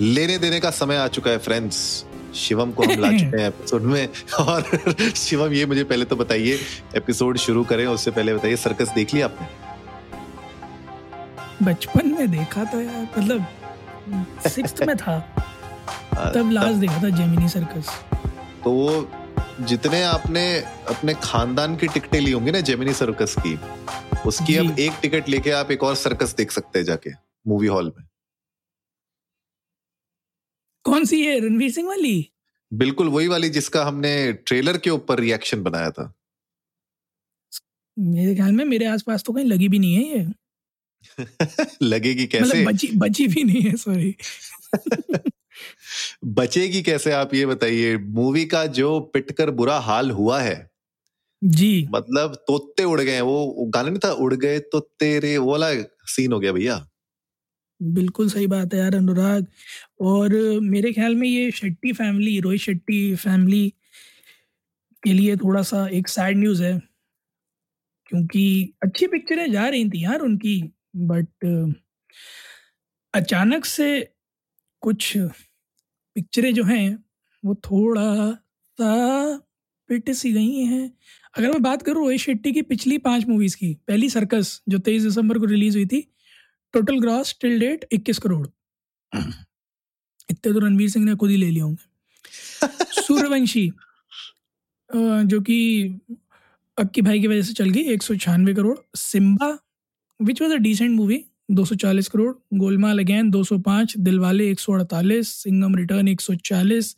लेने देने का समय आ चुका है फ्रेंड्स शिवम को हम ला चुके हैं एपिसोड में और शिवम ये मुझे पहले तो बताइए एपिसोड शुरू करें उससे पहले बताइए सर्कस देख लिया आपने? बचपन में देखा था यार मतलब सिक्स्थ में था। तब लास्ट देखा था जेमिनी सर्कस तो वो जितने आपने अपने खानदान की टिकटें ली होंगी ना जेमिनी सर्कस की उसकी अब एक टिकट लेके आप एक और सर्कस देख सकते हैं जाके मूवी हॉल में। कौन सी है? रणवीर सिंह वाली? बिल्कुल वही वाली जिसका हमने ट्रेलर के ऊपर रिएक्शन बनाया था। मेरे ख्याल में मेरे आसपास तो कहीं लगी भी नहीं है ये। लगेगी कैसे? मतलब बची बची भी नहीं है सॉरी बचेगी कैसे आप ये बताइए? मूवी का जो पिटकर बुरा हाल हुआ है। जी। मतलब तोते उड़ गए वो गाना नहीं था उड़ गए तो तेरे वो वाला सीन हो गया भैया। बिल्कुल सही बात है यार अनुराग। और मेरे ख्याल में ये शेट्टी फैमिली, रोहित शेट्टी फैमिली के लिए थोड़ा सा एक सैड न्यूज़ है। क्योंकि अच्छी पिक्चरें जा रही थी यार उनकी बट अचानक से कुछ पिक्चरें जो हैं, वो थोड़ा सा पिट सी गई हैं। अगर मैं बात करूँ रोहित शेट्टी की पिछली पाँच मूवीज़ की, पहली सर्कस जो तेईस दिसंबर को रिलीज़ हुई थी टोटल ग्रॉस टिल डेट इक्कीस करोड़। इतने तो रणवीर सिंह ने खुद ही ले लिए होंगे। सूर्यवंशी जो कि अक्की भाई की वजह से चल गई एक सौ छियानवे crore. Simmba which was a decent movie 240 crore. Golmaal again 205 Dilwale 148 Singham return 140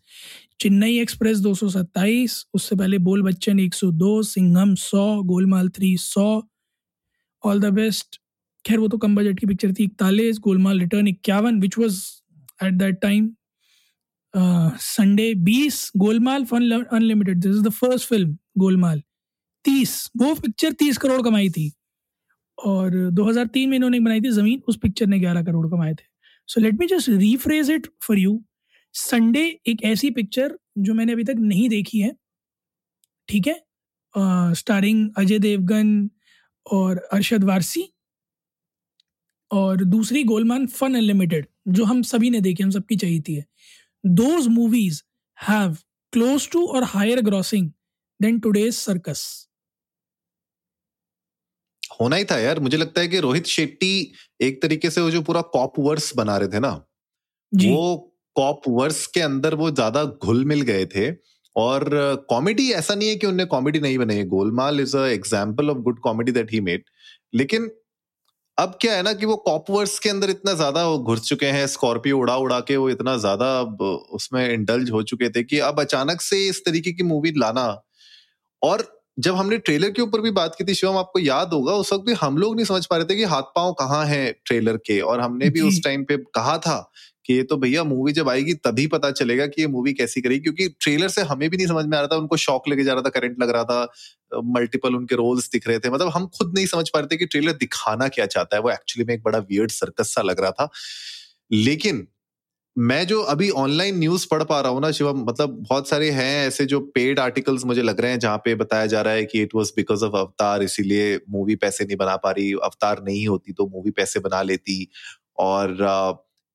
Chennai express 227 उससे पहले Bol Bachchan 102 Singham 100 Golmaal 3 100 all the best खैर, वो तो कम बजट की पिक्चर थी। इकतालीस, गोलमाल रिटर्न इक्यावन which was at that time Sunday बीस, Golmaal fun unlimited this is the first film Golmaal. तीस, वो पिक्चर तीस करोड़ कमाई थी। और 2003 में इन्होंने बनाई थी ज़मीन, उस पिक्चर ने 11 करोड़ कमाए थे। So let me just rephrase it for you Sunday एक ऐसी पिक्चर जो मैंने अभी तक नहीं देखी है। ठीक है? स्टारिंग अजय देवगन और अरशद वारसी और दूसरी गोलमान फन अनलिमिटेड जो हम सभी ने देखी हम सबकी चाहिए थी those movies have close to और higher grossing then today's circus होना ही था यार। मुझे लगता है कि रोहित शेट्टी एक तरीके से वो जो पूरा कॉप वर्स बना रहे थे ना जी. वो कॉप वर्स के अंदर वो ज़्यादा घुल मिल गए थे। और कॉमेडी ऐसा नहीं है कि उनने कॉमेडी नहीं बनाई Golmaal is a example of good comedy that he made लेकिन अब क्या है ना कि वो कॉपवर्स के अंदर इतना ज़्यादा वो घुस चुके हैं स्कॉर्पियो उड़ा उड़ा के वो इतना ज़्यादा उसमें इंडल्ज हो चुके थे कि अब अचानक से इस तरीके की मूवी लाना। और जब हमने ट्रेलर के ऊपर भी बात की थी शिवम आपको याद होगा उस वक्त भी हम लोग नहीं समझ पा रहे थे कि हाथ पाँव कहाँ है ट्रेलर के और हमने भी उस टाइम पे कहा था कि ये तो भैया मूवी जब आएगी तभी पता चलेगा कि ये मूवी कैसी करेगी क्योंकि ट्रेलर से हमें भी नहीं समझ में आ रहा था, उनको शॉक लेके जा रहा था करंट लग रहा था मल्टीपल उनके रोल्स दिख रहे थे। मतलब हम खुद नहीं समझ पा रहे थे कि ट्रेलर दिखाना क्या चाहता है। वो एक्चुअली में एक बड़ा वियर्ड सर्कस सा लग रहा था। लेकिन मैं जो अभी ऑनलाइन न्यूज़ पढ़ पा रहा हूँ ना शिवम मतलब बहुत सारे हैं ऐसे जो पेड आर्टिकल्स मुझे लग रहे हैं, जहाँ पे बताया जा रहा है कि इट वाज बिकॉज़ ऑफ़ अवतार इसीलिए मूवी पैसे नहीं बना पा रही। अवतार नहीं होती तो मूवी पैसे बना लेती। और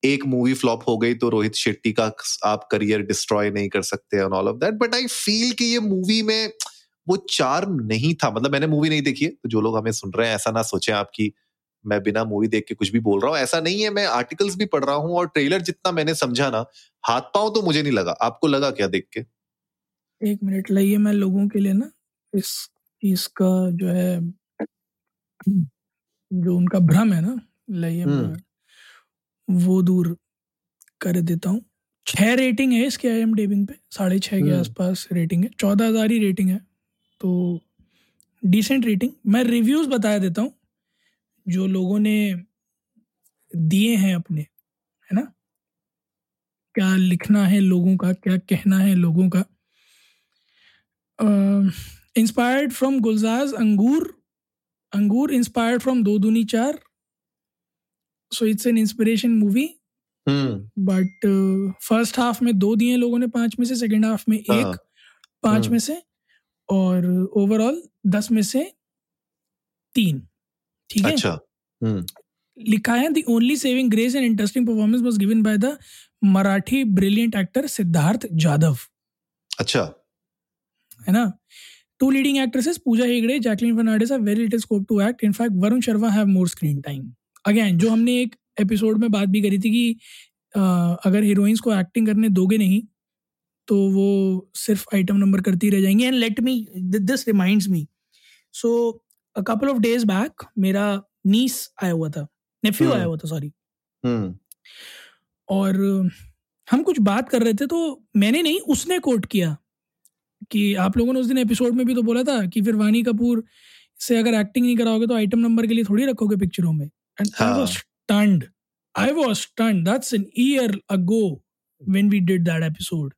एक मूवी फ्लॉप हो गई तो रोहित शेट्टी का आप करियर डिस्ट्रॉय नहीं कर सकते on all of that but I feel कि ये मूवी में वो चार्म नहीं था। मतलब मैंने मूवी नहीं देखी है तो जो लोग हमें सुन रहे हैं ऐसा ना सोचे आपकी मैं बिना मूवी देख के कुछ भी बोल रहा हूँ। ऐसा नहीं है मैं आर्टिकल्स भी पढ़ रहा हूँ और ट्रेलर जितना मैंने समझा ना हाथ पाँव तो मुझे नहीं लगा। आपको लगा क्या देख के? एक मिनट लाइए मैं लोगों के लिए ना इस चीज़ का जो है जो उनका भ्रम है ना लाइए हम्म। वो दूर कर देता हूँ। छह रेटिंग है इसके आई एम डेबिंग पे साढ़े छः के हम्म। आसपास रेटिंग है। चौदह हज़ार ही रेटिंग है। तो डिसेंट रेटिंग मैं रिव्यूज़ बता देता हूँ जो लोगों ने दिए हैं अपने है ना? क्या लिखना है लोगों का क्या कहना है लोगों का? इंस्पायर्ड फ्रॉम गुलजाज अंगूर अंगूर inspired from Do Dooni Chaar so it's an inspiration movie but first half में दो दिए लोगों ने पाँच में से सेकंड हाफ़ में हाँ, एक पाँच हाँ। में से और ओवरऑल दस में से तीन। ठीक है? अच्छा। लिखा है the only saving grace and interesting performance was given by the Marathi brilliant actor Siddharth Jadhav. अच्छा। है ना? Two leading actresses Pooja Hegde Jacqueline Fernandez have very little scope to act in fact Varun Sharma have more screen time again जो हमने एक episode में बात भी करी थी कि अगर हीरोइंस को एक्टिंग करने दोगे नहीं तो वो सिर्फ़ आइटम नंबर करती रह जाएँगी। And let me this reminds me so a couple of days back मेरा नीस आया हुआ था। नेफ्यू आया हुआ था सॉरी और हम कुछ बात कर रहे थे तो मैंने नहीं उसने कोट किया कि आप लोगों ने उस दिन एपिसोड में भी तो बोला था कि फिर वानी कपूर से अगर एक्टिंग नहीं कराओगे तो आइटम नंबर के लिए थोड़ी रखोगे पिक्चरों में। And I was stunned I was stunned that's an year ago when we did that episode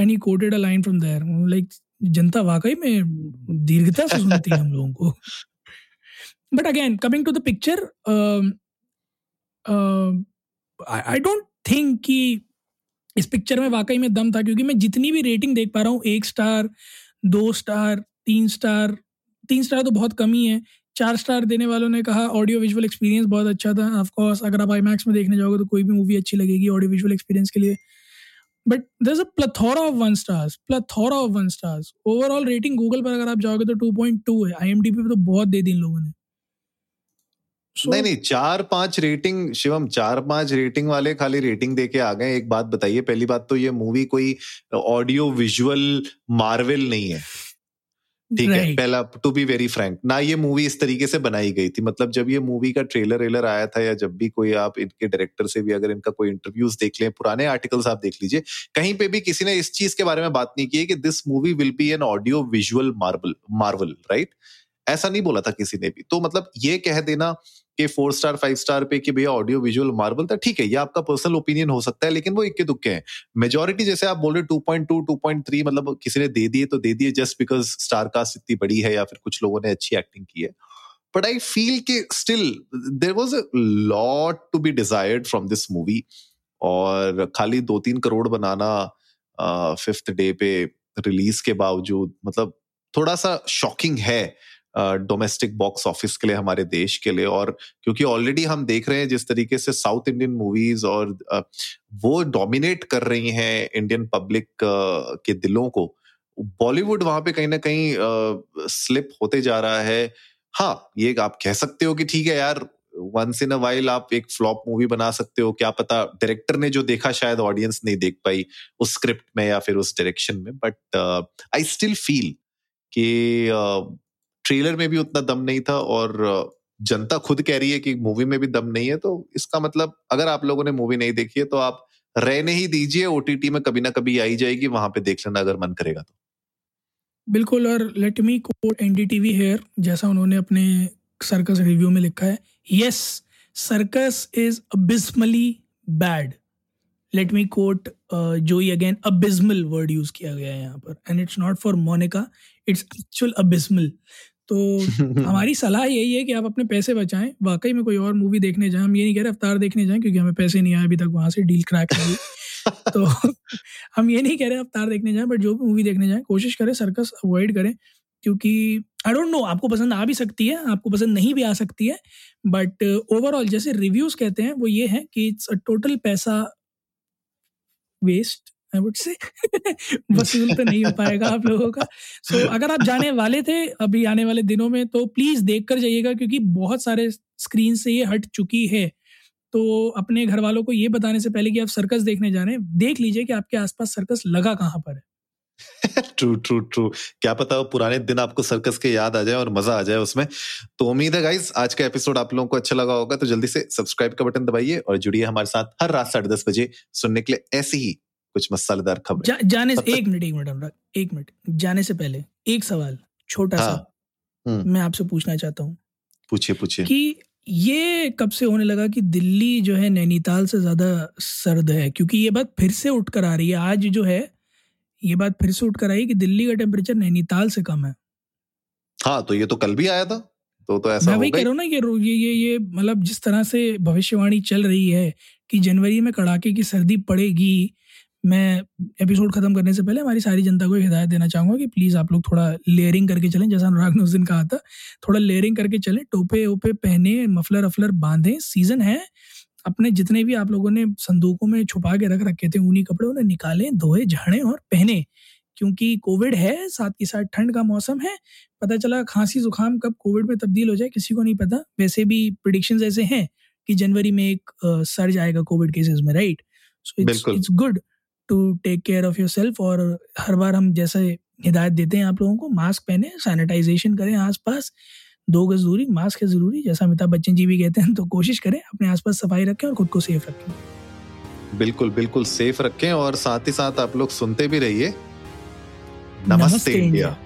and he quoted a line from there like जनता वाकई में दीर्घता से सुनती है हम लोगों को। But again coming to the picture I don't think कि इस पिक्चर में वाकई में दम था क्योंकि मैं जितनी भी रेटिंग देख पा रहा हूँ एक स्टार दो स्टार तीन स्टार तीन स्टार तो बहुत कम ही है। चार स्टार देने वालों ने कहा ऑडियो विजुअल एक्सपीरियंस बहुत अच्छा था। ऑफकोर्स अगर आप आई में देखने जाओगे तो कोई भी मूवी अच्छी लगेगी ऑडियो विजुअल एक्सपीरियंस के लिए। But there a plethora of one stars plethora of one stars overall rating Google पर अगर आप जाओगे तो टू पॉइंट टू है। आई एम डी पे तो बहुत दे दी इन लोगों ने। So, नहीं नहीं चार पाँच रेटिंग शिवम चार पाँच रेटिंग वाले खाली रेटिंग दे के आ गए। एक बात बताइए पहली बात तो ये मूवी कोई ऑडियो विजुअल मार्वल नहीं है। ठीक right. है पहला टू बी वेरी फ्रैंक ना ये मूवी इस तरीके से बनाई गई थी मतलब जब ये मूवी का ट्रेलर वेलर आया था या जब भी कोई आप इनके डायरेक्टर से भी अगर इनका कोई इंटरव्यूज़ देख लें पुराने आर्टिकल्स आप देख लीजिए कहीं पे भी किसी ने इस चीज़ के बारे में बात नहीं की है कि this movie will be an audio visual marble marvel right ऐसा नहीं बोला था किसी ने भी तो मतलब ये कह देना कि फोर स्टार फाइव स्टार पे कि भैया ऑडियो विजुअल मार्बल था ठीक है, ये आपका पर्सनल ओपिनियन हो सकता है, लेकिन वो इक्के दुक्के हैं। मेजोरिटी जैसे आप बोल रहे two point two two point three मतलब किसी ने दे दिए तो दे दिए जस्ट बिकॉज़ स्टार कास्ट इतनी बड़ी है या फिर कुछ लोगों ने अच्छी एक्टिंग की है। बट आई फील के still there was a lot to be desired from this movie और खाली दो तीन करोड़ बनाना फिफ्थ डे पे रिलीज़ के बावजूद मतलब थोड़ा सा शॉकिंग है डोमेस्टिक बॉक्स ऑफ़िस के लिए, हमारे देश के लिए और क्योंकि ऑलरेडी हम देख रहे हैं जिस तरीके से साउथ इंडियन मूवीज़ और वो डोमिनेट कर रही हैं इंडियन पब्लिक के दिलों को। बॉलीवुड वहाँ पे कहीं ना कहीं स्लिप होते जा रहा है। हाँ ये आप कह सकते हो कि ठीक है यार वंस इन अ वाइल आप एक फ्लॉप मूवी बना सकते हो, क्या पता डायरेक्टर ने जो देखा शायद ऑडियंस नहीं देख पाई उस स्क्रिप्ट में या फिर उस डायरेक्शन में बट आई स्टिल फील कि ट्रेलर में भी उतना दम नहीं था और जनता खुद कह रही है कि मूवी में भी दम नहीं है तो इसका मतलब अगर आप लोगों ने मूवी नहीं देखी है तो आप रहने ही दीजिए ओटीटी में कभी ना कभी आई जाएगी, वहाँ पे देख लेना अगर मन करेगा तो। बिल्कुल, और let me quote NDTV here जैसा उन्होंने अपने सर्कस रिव्यू में लिखा है yes circus is abysmally bad let me quote जो ही अगेन अबिस्मल वर्ड यूज़ किया गया है यहाँ पर and it's not for Monica it's actual abysmal तो हमारी सलाह यही है कि आप अपने पैसे बचाएँ। वाकई में कोई और मूवी देखने जाएँ। हम ये नहीं कह रहे अवतार देखने जाएँ क्योंकि हमें पैसे नहीं आए अभी तक वहाँ से डील क्रैक हुई तो हम ये नहीं कह रहे अवतार देखने जाएँ बट जो भी मूवी देखने जाएँ कोशिश करें सर्कस अवॉइड करें क्योंकि आई डोंट नो आपको पसंद आ भी सकती है आपको पसंद नहीं भी आ सकती है बट ओवरऑल जैसे रिव्यूज़ कहते हैं वो ये है कि इट्स अ टोटल पैसा वेस्ट आई वुड से वसूल तो नहीं हो पाएगा आप लोगों का। सो so, अगर आप जाने वाले थे अभी आने वाले दिनों में तो प्लीज़ देख कर जाइएगा क्योंकि बहुत सारे स्क्रीन से ये हट चुकी है। तो अपने घर वालों को ये बताने से पहले कि आप सर्कस देखने जा रहे हैं देख लीजिए कि आपके आसपास सर्कस लगा कहाँ पर है। ट्रू ट्रू ट्रू क्या पता वो पुराने दिन आपको सर्कस के याद आ जाए और मज़ा आ जाए उसमें। तो उम्मीद है गाइज़ आज का एपिसोड आप लोगों को अच्छा लगा होगा तो जल्दी से सब्सक्राइब का बटन दबाइए और जुड़िए हमारे साथ हर रात साढ़े दस बजे सुनने के लिए ऐसी ही कुछ मसालेदार खबर। जा, जाने से एक मिनट एक मिनट अनुराग एक मिनट। जाने से पहले एक सवाल छोटा हाँ, सा हम्म। मैं आपसे पूछना चाहता हूँ पूछिए पूछिए। कि ये कब से होने लगा कि दिल्ली जो है नैनीताल से ज़्यादा सर्द है? क्योंकि ये बात फिर से उठ कर आ रही है। आज जो है ये बात फिर से उठ कर आई कि दिल्ली का टेम्परेचर नैनीताल से कम है। हाँ तो ये तो कल भी आया था। तो तो ऐसा मैं वही कह रहा हूँ ना ये ये ये ये मतलब जिस तरह से भविष्यवाणी चल रही है कि जनवरी में कड़ाके की सर्दी पड़ेगी मैं एपिसोड खत्म करने से पहले हमारी सारी जनता को एक हिदायत देना चाहूँगा कि प्लीज़ आप लोग थोड़ा लेयरिंग करके चलें जैसा अनुराग ने उस दिन कहा था। थोड़ा लेयरिंग करके चलें टोपे ओपे पहने मफलर अफलर बांधें। सीज़न है। अपने जितने भी आप लोगों ने संदूकों में छुपा के रख रखे थे ऊनी कपड़े उन्हें निकालें धोए झाड़ें और पहने। क्योंकि कोविड है साथ के साथ ठंड का मौसम है। पता चला खांसी जुकाम कब कोविड में तब्दील हो जाए किसी को नहीं पता। वैसे भी प्रिडिक्शन ऐसे हैं कि जनवरी में एक सर्ज आएगा कोविड केसेस में right so it's it's good to take care of yourself और हर बार हम जैसे हिदायत देते हैं आप लोगों को मास्क पहने सैनिटाइजेशन करें आसपास दो गज दूरी मास्क है ज़रूरी जैसा अमिताभ बच्चन जी भी कहते हैं तो कोशिश करें अपने आसपास सफ़ाई रखें और खुद को सेफ़ रखें। बिल्कुल बिल्कुल सेफ़ रखें और साथ ही साथ आप लोग सुनते भी रहिए। नमस्ते, नमस्ते इंडिया, इंडिया।